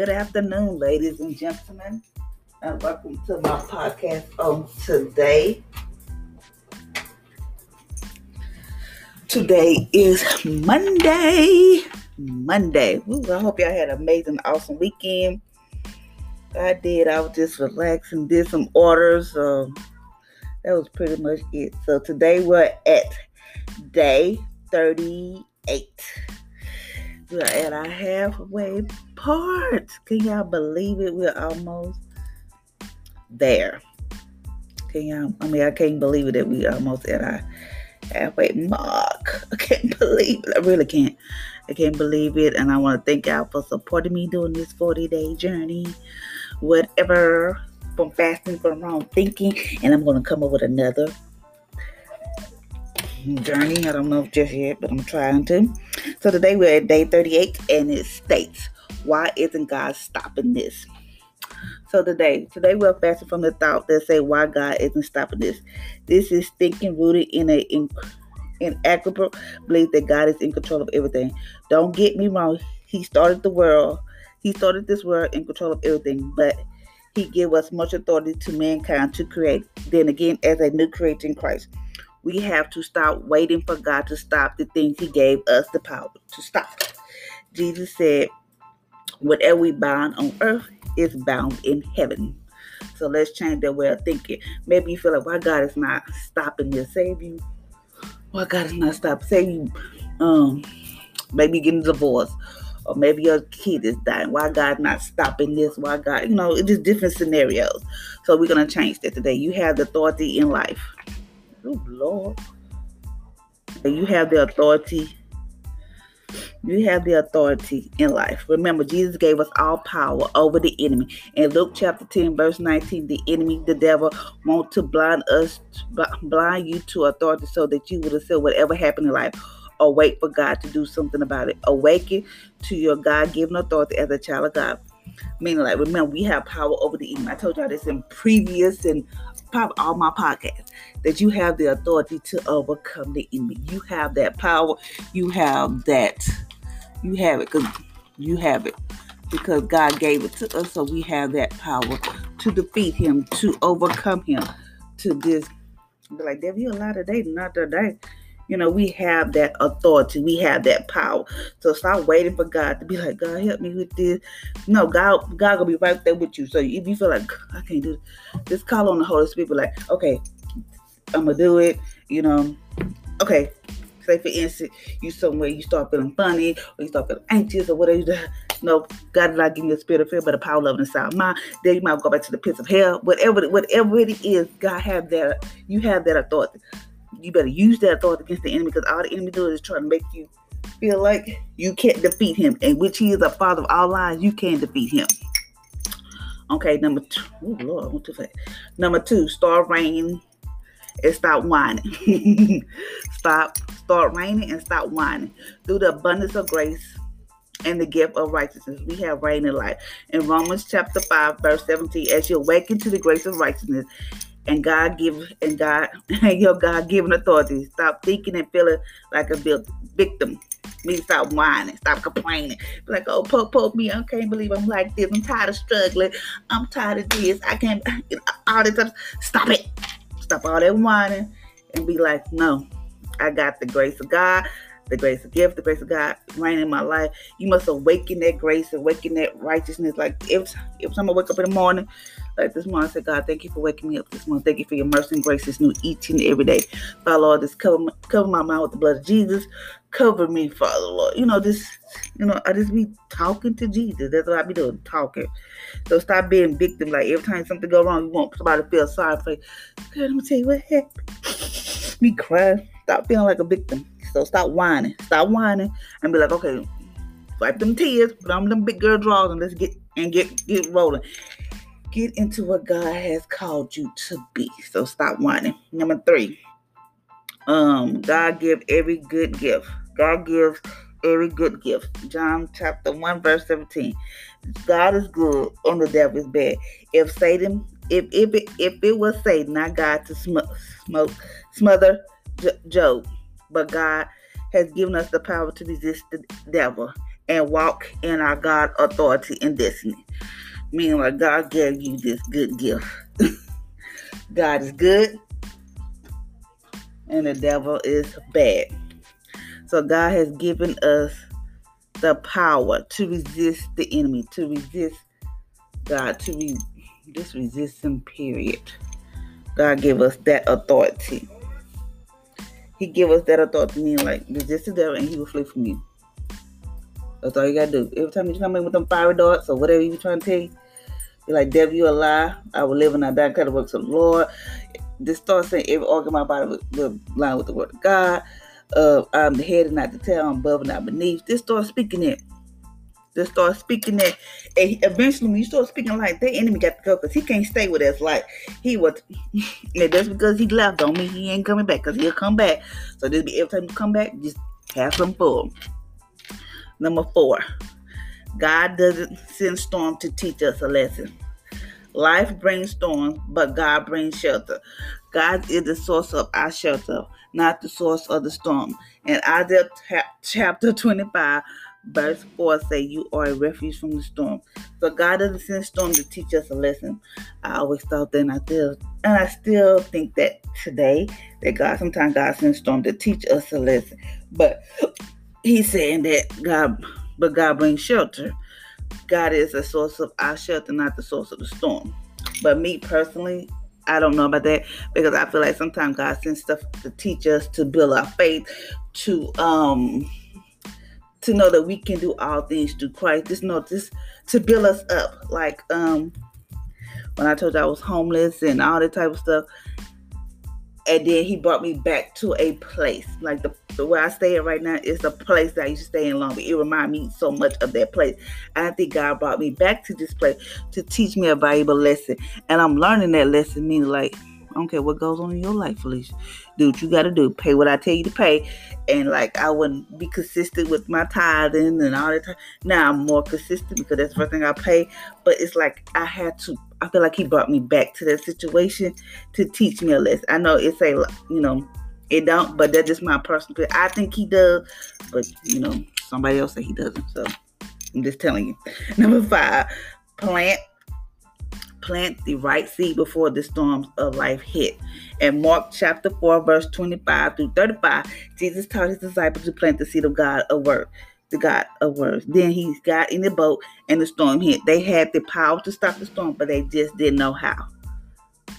Good afternoon, ladies and gentlemen, and welcome to my podcast on today. Today is Monday. Monday. Ooh, I hope y'all had an amazing, awesome weekend. I did. I was just relaxing, did some orders. So that was pretty much it. So today we're at day 38. We're at our halfway part. Can y'all believe it? We're almost there. Can y'all? I mean, I can't believe it that we almost at our halfway mark. I can't believe it. I really can't. I can't believe it. And I want to thank y'all for supporting me during this 40 day journey. Whatever from fasting from wrong thinking. And I'm going to come up with another journey. I don't know just yet, but I'm trying to. So today we're at day 38 and it states, Why isn't God stopping this? So today, today we're fasting from the thought that say why God isn't stopping this. This is thinking rooted in a in, inaccurate belief that God is in control of everything. Don't get me wrong, He started the world. He started this world in control of everything, but He gave us much authority to mankind to create. Then again, as a new creature in Christ we have to stop waiting for God to stop the things He gave us the power to stop. Jesus said, Whatever we bind on earth is bound in heaven. So let's change that way of thinking. Maybe you feel like, why God is not stopping to save you? Why God is not stopping? Say you um maybe getting divorced or maybe your kid is dying. Why God not stopping this? Why God, you know, it's just different scenarios. So we're gonna change that today. You have the authority in life. Oh Lord. You have the authority. You have the authority in life. Remember, Jesus gave us all power over the enemy. In Luke chapter 10, verse 19, the enemy, the devil, want to blind us, blind you to authority so that you would accept whatever happened in life or wait for God to do something about it. Awaken to your God given authority as a child of God. Meaning, like, remember, we have power over the enemy. I told y'all this in previous and probably all my podcasts that you have the authority to overcome the enemy. You have that power. You have that. You have it because you have it because God gave it to us. So we have that power to defeat him, to overcome him, to this. Be like, Devil, you a lot today, not today. You know, we have that authority. We have that power. So stop waiting for God to be like, God, help me with this. No, God, God gonna be right there with you. So if you feel like I can't do this, just call on the Holy Spirit. Like, okay, I'm gonna do it. You know, okay. Say for instance, you somewhere you start feeling funny or you start feeling anxious or whatever. You do. No, God did not give you a spirit of fear, but a power, of love, and a sound mind. Then you might go back to the pits of hell. Whatever, whatever it is, God have that. You have that authority you better use that thought against the enemy because all the enemy does is try to make you feel like you can't defeat him, and which he is the father of all lies, you can defeat him. Okay, number two. Oh Lord. Number two, start raining and stop whining. stop, start raining and stop whining. Through the abundance of grace and the gift of righteousness, we have reign in life. In Romans chapter 5, verse 17, as you awaken to the grace of righteousness and God give and God your God given authority. Stop thinking and feeling like a victim. Me stop whining, stop complaining. Be like, oh, poke, poke me. I can't believe I'm like this. I'm tired of struggling. I'm tired of this. I can't. All this stuff. Stop it. Stop all that whining and be like, no, I got the grace of God the grace of gift, the grace of God reign in my life. You must awaken that grace, awaken that righteousness. Like if if someone wake up in the morning, like this morning, I said, God, thank you for waking me up this morning. Thank you for your mercy and grace is new and every day. Father Lord, just cover my, cover my mouth with the blood of Jesus. Cover me, Father Lord. You know, this, you know, I just be talking to Jesus. That's what I be doing, talking. So stop being victim. Like every time something go wrong, you want somebody to feel sorry for you. God, let me tell you what happened. me crying. Stop feeling like a victim. So stop whining. Stop whining and be like, okay, wipe them tears, put on them big girl drawers, and let's get and get get rolling. Get into what God has called you to be. So stop whining. Number three. Um, God give every good gift. God gives every good gift. John chapter 1, verse 17. God is good and the devil is bad. If Satan, if if it, if it was Satan, not God, to smoke, smoke smother Job, but God has given us the power to resist the devil and walk in our God authority and destiny. Meaning like God gave you this good gift. God is good and the devil is bad. So God has given us the power to resist the enemy, to resist God, to re- just resist him, period. God gave us that authority. He gave us that authority, meaning like resist the devil and he will flee from you. That's all you gotta do. Every time you come in with them fiery darts or whatever you trying to tell you, be like, devil, you a lie. I will live and I die. Kind of works of the Lord. Just start saying every organ of my body will, will line with the word of God. Uh, I'm the head and not the tail. I'm above and not beneath. Just start speaking it. Just start speaking that. And eventually, when you start speaking like that, enemy got to go because he can't stay with us. Like he was, and that's because he left. Don't mean he ain't coming back because he'll come back. So this be every time you come back, just have some fun. Number four, God doesn't send storm to teach us a lesson. Life brings storms, but God brings shelter. God is the source of our shelter, not the source of the storm. And Isaiah chapter 25, verse 4 say, You are a refuge from the storm. So God doesn't send storm to teach us a lesson. I always thought that, and I still, and I still think that today, that God, sometimes God sends storm to teach us a lesson. But He's saying that God, but God brings shelter. God is a source of our shelter, not the source of the storm. But me personally, I don't know about that because I feel like sometimes God sends stuff to teach us to build our faith, to um to know that we can do all things through Christ. Just know this to build us up. Like um when I told you I was homeless and all that type of stuff. And then he brought me back to a place. Like the, the where I stay at right now is the place that I used to stay in Long Beach. It reminded me so much of that place. I think God brought me back to this place to teach me a valuable lesson. And I'm learning that lesson, meaning like I don't care what goes on in your life, Felicia. What you got to do. Pay what I tell you to pay. And like I wouldn't be consistent with my tithing and all that. Now I'm more consistent because that's the first thing I pay. But it's like I had to. I feel like he brought me back to that situation to teach me a lesson. I know it's a you know it don't, but that's just my personal. I think he does, but you know somebody else say he doesn't. So I'm just telling you. Number five, plant plant the right seed before the storms of life hit. In Mark chapter 4, verse 25 through 35, Jesus taught his disciples to plant the seed of God of word. The God of words. Then he got in the boat and the storm hit. They had the power to stop the storm, but they just didn't know how.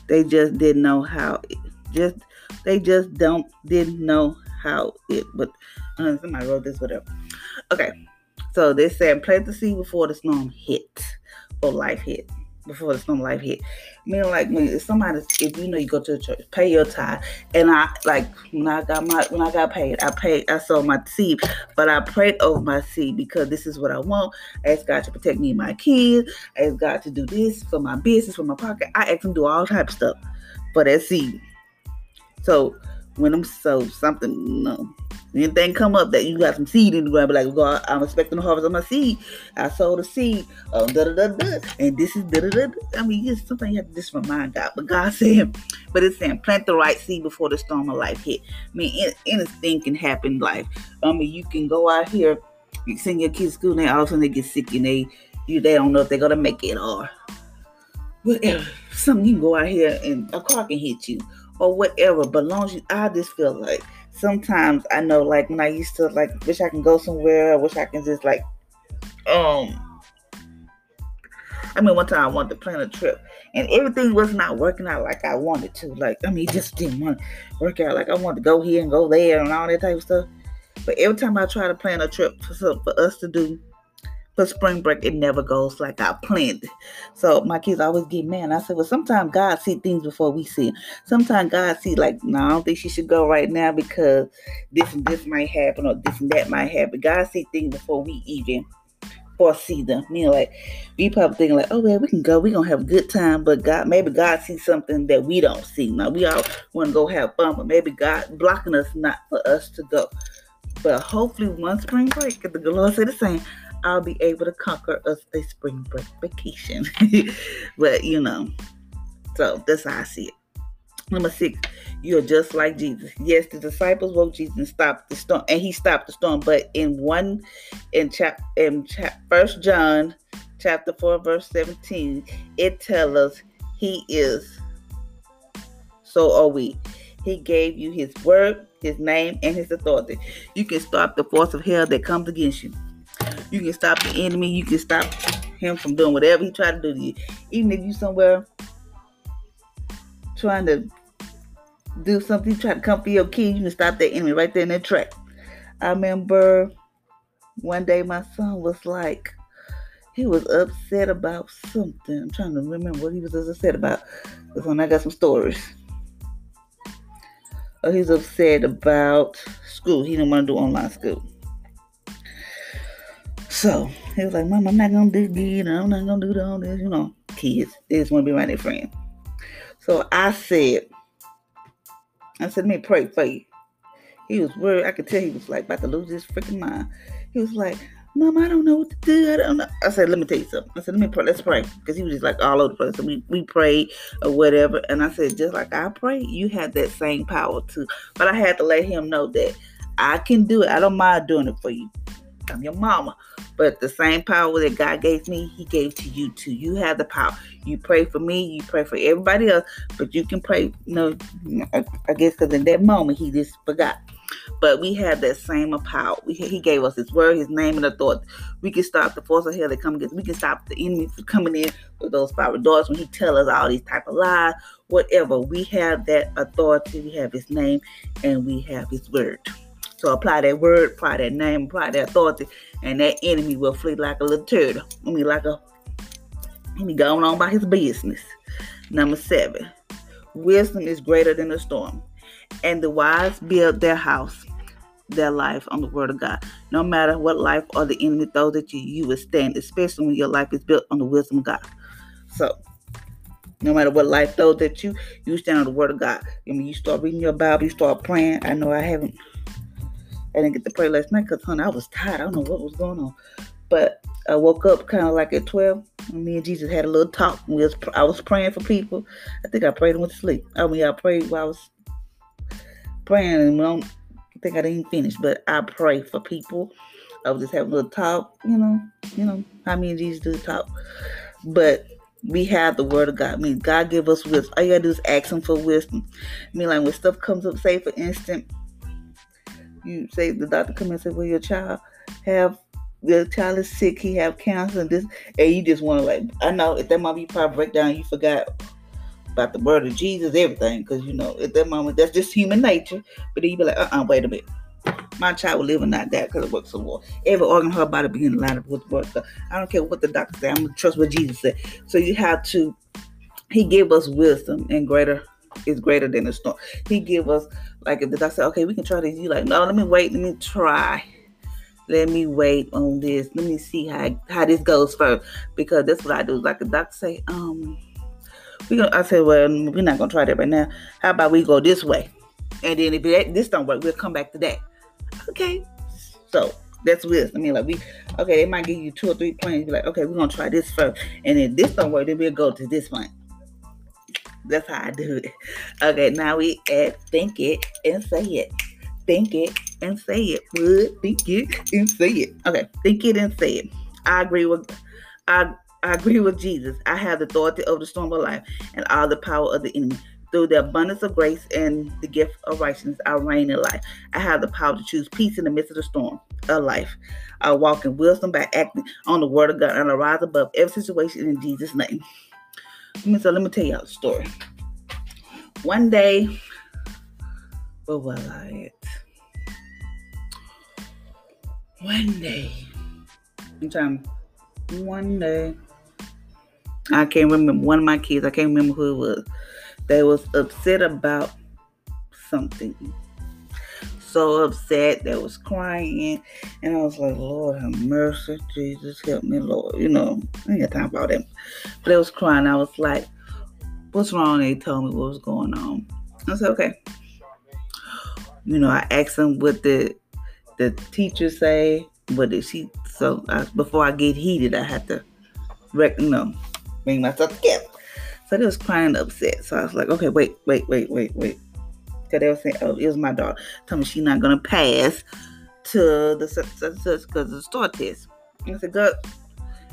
They just didn't know how. It, just they just don't didn't know how it. But uh, somebody wrote this, whatever. Okay, so they said plant the seed before the storm hit or life hit before the storm life hit. Meaning like when somebody if you know you go to the church, pay your tithe. And I like when I got my when I got paid, I paid I sold my seed, but I prayed over my seed because this is what I want. I asked God to protect me and my kids. I asked God to do this for my business, for my pocket. I asked him to do all type of stuff for that seed. So when I'm so something, know, anything come up that you got some seed in the ground, be like, God, I'm expecting the harvest of my seed. I sowed a seed, um, da da da da, and this is da da da. I mean, just something you have to just remind God. But God said, but it's saying plant the right seed before the storm of life hit. I mean, anything can happen in life. I mean, you can go out here, you send your kids to school, and they all of a sudden they get sick, and they you they don't know if they're gonna make it or whatever. Something you can go out here and a car can hit you or whatever. But long as you, I just feel like sometimes I know, like when I used to like wish I can go somewhere, I wish I can just like, um. I mean, one time I wanted to plan a trip, and everything was not working out like I wanted to. Like, I mean, just didn't want to work out. Like, I wanted to go here and go there and all that type of stuff. But every time I try to plan a trip for, for us to do, for spring break, it never goes like I planned. So my kids always get mad. I said, well, sometimes God see things before we see. Sometimes God see like, no, I don't think she should go right now because this and this might happen or this and that might happen. God see things before we even foresee them. You know, like we probably thinking like, oh well, we can go, we gonna have a good time, but God maybe God sees something that we don't see. Now we all want to go have fun, but maybe God blocking us not for us to go. But hopefully one spring break, if the Lord said the same, I'll be able to conquer us a spring break vacation. but you know, so that's how I see it. Number six, you are just like Jesus. Yes, the disciples woke Jesus and stopped the storm, and he stopped the storm. But in one, in chap, in chap, First John, chapter four, verse seventeen, it tells us he is. So are we. He gave you his word, his name, and his authority. You can stop the force of hell that comes against you. You can stop the enemy. You can stop him from doing whatever he tried to do to you. Even if you somewhere trying to do something, try to come for your kid, you can stop that enemy right there in that track. I remember one day my son was like, he was upset about something. I'm trying to remember what he was upset about. Because when I got some stories. Oh, he's upset about school. He didn't want to do online school. So he was like, Mom, I'm not gonna do good. I'm not gonna do all this. You know, kids, they just want to be around their friends. So I said, I said, let me pray for you. He was worried. I could tell he was like about to lose his freaking mind. He was like, Mom, I don't know what to do. I don't know. I said, let me tell you something. I said, let me pray. Let's pray. Because he was just like all over the place. So we, we prayed or whatever. And I said, just like I pray, you have that same power too. But I had to let him know that I can do it. I don't mind doing it for you. I'm your mama. But the same power that God gave me, He gave to you too. You have the power. You pray for me, you pray for everybody else, but you can pray, you know, I guess because in that moment He just forgot. But we have that same power. We, he gave us His word, His name, and authority. We can stop the force of hell that come against. We can stop the enemy from coming in with those power doors when He tell us all these type of lies, whatever. We have that authority. We have His name, and we have His word. So apply that word, apply that name, apply that authority, and that enemy will flee like a little turtle. I mean, like a he be going on by his business. Number seven, wisdom is greater than the storm, and the wise build their house, their life on the word of God. No matter what life or the enemy throws at you, you will stand, especially when your life is built on the wisdom of God. So, no matter what life throws at you, you stand on the word of God. I mean, you start reading your Bible, you start praying. I know I haven't I didn't get to pray last night because, honey, I was tired. I don't know what was going on. But I woke up kind of like at 12. me and Jesus had a little talk. We was, I was praying for people. I think I prayed and went to sleep. I mean, I prayed while I was praying. And I don't think I didn't finish, but I pray for people. I was just having a little talk, you know, you know, how me and Jesus do talk. But we have the word of God. I mean, God give us wisdom. All you gotta do is ask him for wisdom. I mean, like when stuff comes up, say for instance, you say the doctor come and say, well, your child have your child is sick, he have cancer, and this, and you just want to like, I know at that moment you probably break down, you forgot about the word of Jesus, everything, because you know at that moment that's just human nature. But then you be like, uh, uh-uh, uh wait a minute. My child will live and not die because it works so well. Every organ in her body begin to line up with work. So I don't care what the doctor say. I'm gonna trust what Jesus said. So you have to. He gave us wisdom and greater is greater than the storm. He give us like if doctor said, okay, we can try this. You like, no, let me wait, let me try. Let me wait on this. Let me see how how this goes first. Because that's what I do. Like the doctor say, um, we gonna I said, well, we're not gonna try that right now. How about we go this way? And then if it, this don't work, we'll come back to that. Okay. So that's wisdom. I mean, like we okay, they might give you two or three plans. Be like, okay, we're gonna try this first, and if this don't work, then we'll go to this one. That's how I do it. Okay, now we add think it and say it. Think it and say it. Would think it and say it. Okay, think it and say it. I agree with I I agree with Jesus. I have the authority of the storm of life and all the power of the enemy. Through the abundance of grace and the gift of righteousness, I reign in life. I have the power to choose peace in the midst of the storm of life. I walk in wisdom by acting on the word of God and I rise above every situation in Jesus' name. So let me tell y'all a story. One day, where was I? One day, I'm trying. One day, I can't remember. One of my kids, I can't remember who it was. They was upset about something. So upset, they was crying, and I was like, Lord have mercy, Jesus help me, Lord. You know, I ain't got time about them. But they was crying. I was like, What's wrong? They told me what was going on. I said, Okay. You know, I asked them what the the teacher say, what did she so I, before I get heated, I had to rec- you know, bring myself together. So they was crying upset. So I was like, okay, wait, wait, wait, wait, wait. Because they were saying, oh, it was my daughter. Tell me she's not to pass to the because of the STAAR test. And I said, God,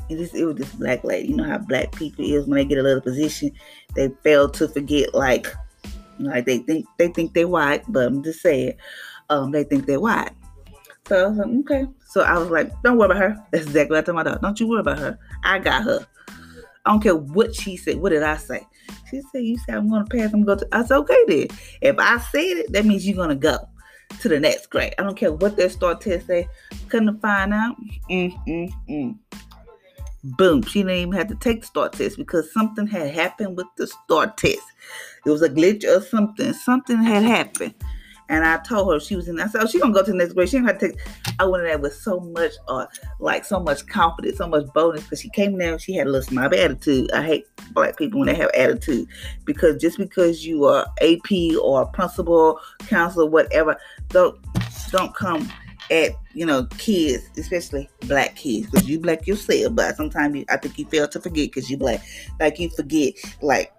and this, it was this black lady. You know how black people is when they get a little position, they fail to forget, like, like they think they think they're white, but I'm just saying, um, they think they're white. So I was like, okay. So I was like, don't worry about her. That's exactly what I told my daughter. Don't you worry about her. I got her. I don't care what she said. What did I say? She said, You said I'm gonna pass, I'm gonna go to I said, okay then. If I said it, that means you're gonna go to the next grade. I don't care what that STAAR test say. Couldn't find out. Mm, mm, mm. Boom. She didn't even have to take the STAAR test because something had happened with the STAAR test. It was a glitch or something. Something had happened. And I told her she was in. I said, "Oh, she gonna go to the next grade. She didn't have to take." I went in there with so much, uh, like so much confidence, so much boldness, because she came there. She had a little snobby attitude. I hate black people when they have attitude, because just because you are AP or principal, counselor, whatever, don't don't come at you know kids, especially black kids, because you black yourself. But sometimes you, I think you fail to forget because you black, like you forget like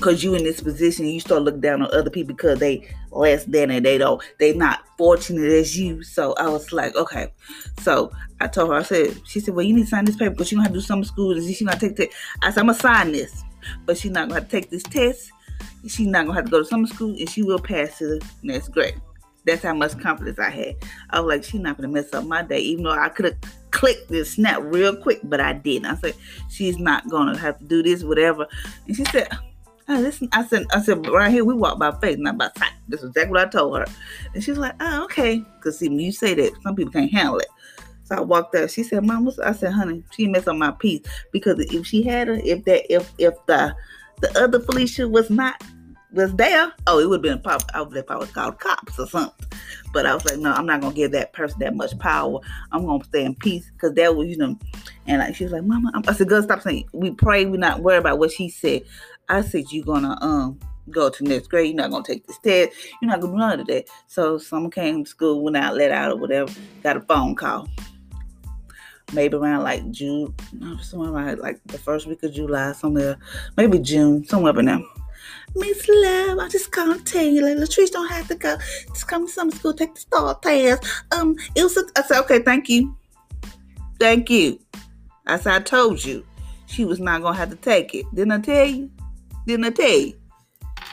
because you in this position, you start looking down on other people because they less than and they don't, they not fortunate as you. So I was like, okay. So I told her, I said, she said, well, you need to sign this paper because you don't have to do summer school. Is she gonna take that? I said, I'm gonna sign this, but she's not gonna have to take this test. She's not gonna have to go to summer school, and she will pass to the next grade. That's how much confidence I had. I was like, she's not gonna mess up my day, even though I could have clicked this snap real quick, but I didn't. I said, she's not gonna have to do this, whatever. And she said, oh, I said, I said, right here we walk by faith, not by sight. This is exactly what I told her. And she's like, oh, okay. Because see, when you say that, some people can't handle it. So I walked up. She said, Mom, what's I said, honey, she messed up my peace. Because if she had her, if that if if the the other Felicia was not was there, oh, it would have been pop I would have probably called cops or something. But I was like, no, I'm not gonna give that person that much power. I'm gonna stay in peace because that was, you know. And like she was like, Mama, I said, girl, stop saying we pray. We're not worried about what she said. I said you're gonna um go to next grade. You're not gonna take this test. You're not gonna do none of that. So someone came to school, went out, let out or whatever. Got a phone call. Maybe around like June, somewhere around like the first week of July, somewhere, maybe June, somewhere in there. Miss Love, I just can't tell you, like Latrice don't have to go. Just come to summer school, take the STAAR test. Um, it was. A, I said, okay, thank you, thank you. I said, I told you, she was not gonna have to take it. Didn't I tell you? Didn't I tell you?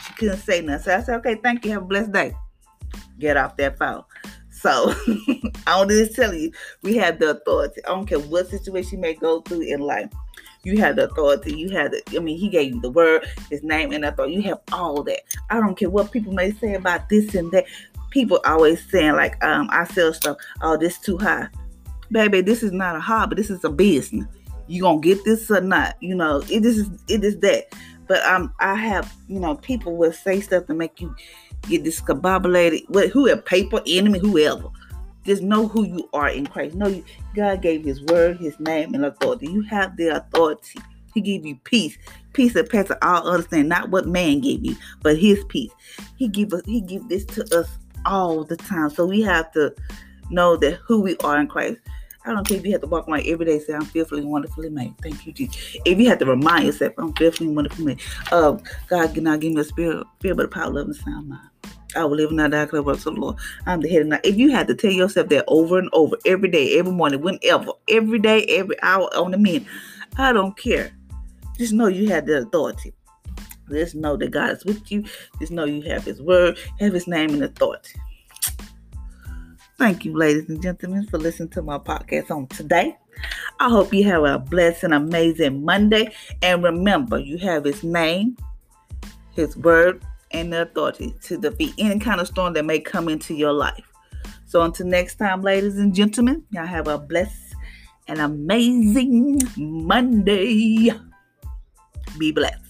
She couldn't say nothing. So I said, okay, thank you. Have a blessed day. Get off that phone. So I'm just telling you, we have the authority. I don't care what situation you may go through in life. You have the authority. You have the, I mean, he gave you the word, his name, and I thought you have all that. I don't care what people may say about this and that. People always saying, like, um, I sell stuff, oh, this too high. Baby, this is not a hobby, this is a business. You gonna get this or not? You know, it is it is that. But um, I have, you know, people will say stuff to make you get discombobulated. What, whoever, paper, enemy, whoever. Just know who you are in Christ. Know you, God gave His word, His name, and authority. You have the authority. He gave you peace, peace that passes all understanding. Not what man gave you, but His peace. He give us. He give this to us all the time. So we have to know that who we are in Christ. I don't care if you have to walk around every day say I'm fearfully and wonderfully made. Thank you, Jesus. If you have to remind yourself I'm fearfully and wonderfully made. Uh, God can not give me a spirit, fear, but a power, of love, and sound mind. I will live in that dark works of the Lord. I'm the head and not. If you had to tell yourself that over and over, every day, every morning, whenever, every day, every hour, on the minute, I don't care. Just know you have the authority. Just know that God is with you. Just know you have His word, have His name and authority. Thank you, ladies and gentlemen, for listening to my podcast on today. I hope you have a blessed and amazing Monday. And remember, you have His name, His word, and the authority to defeat any kind of storm that may come into your life. So until next time, ladies and gentlemen, y'all have a blessed and amazing Monday. Be blessed.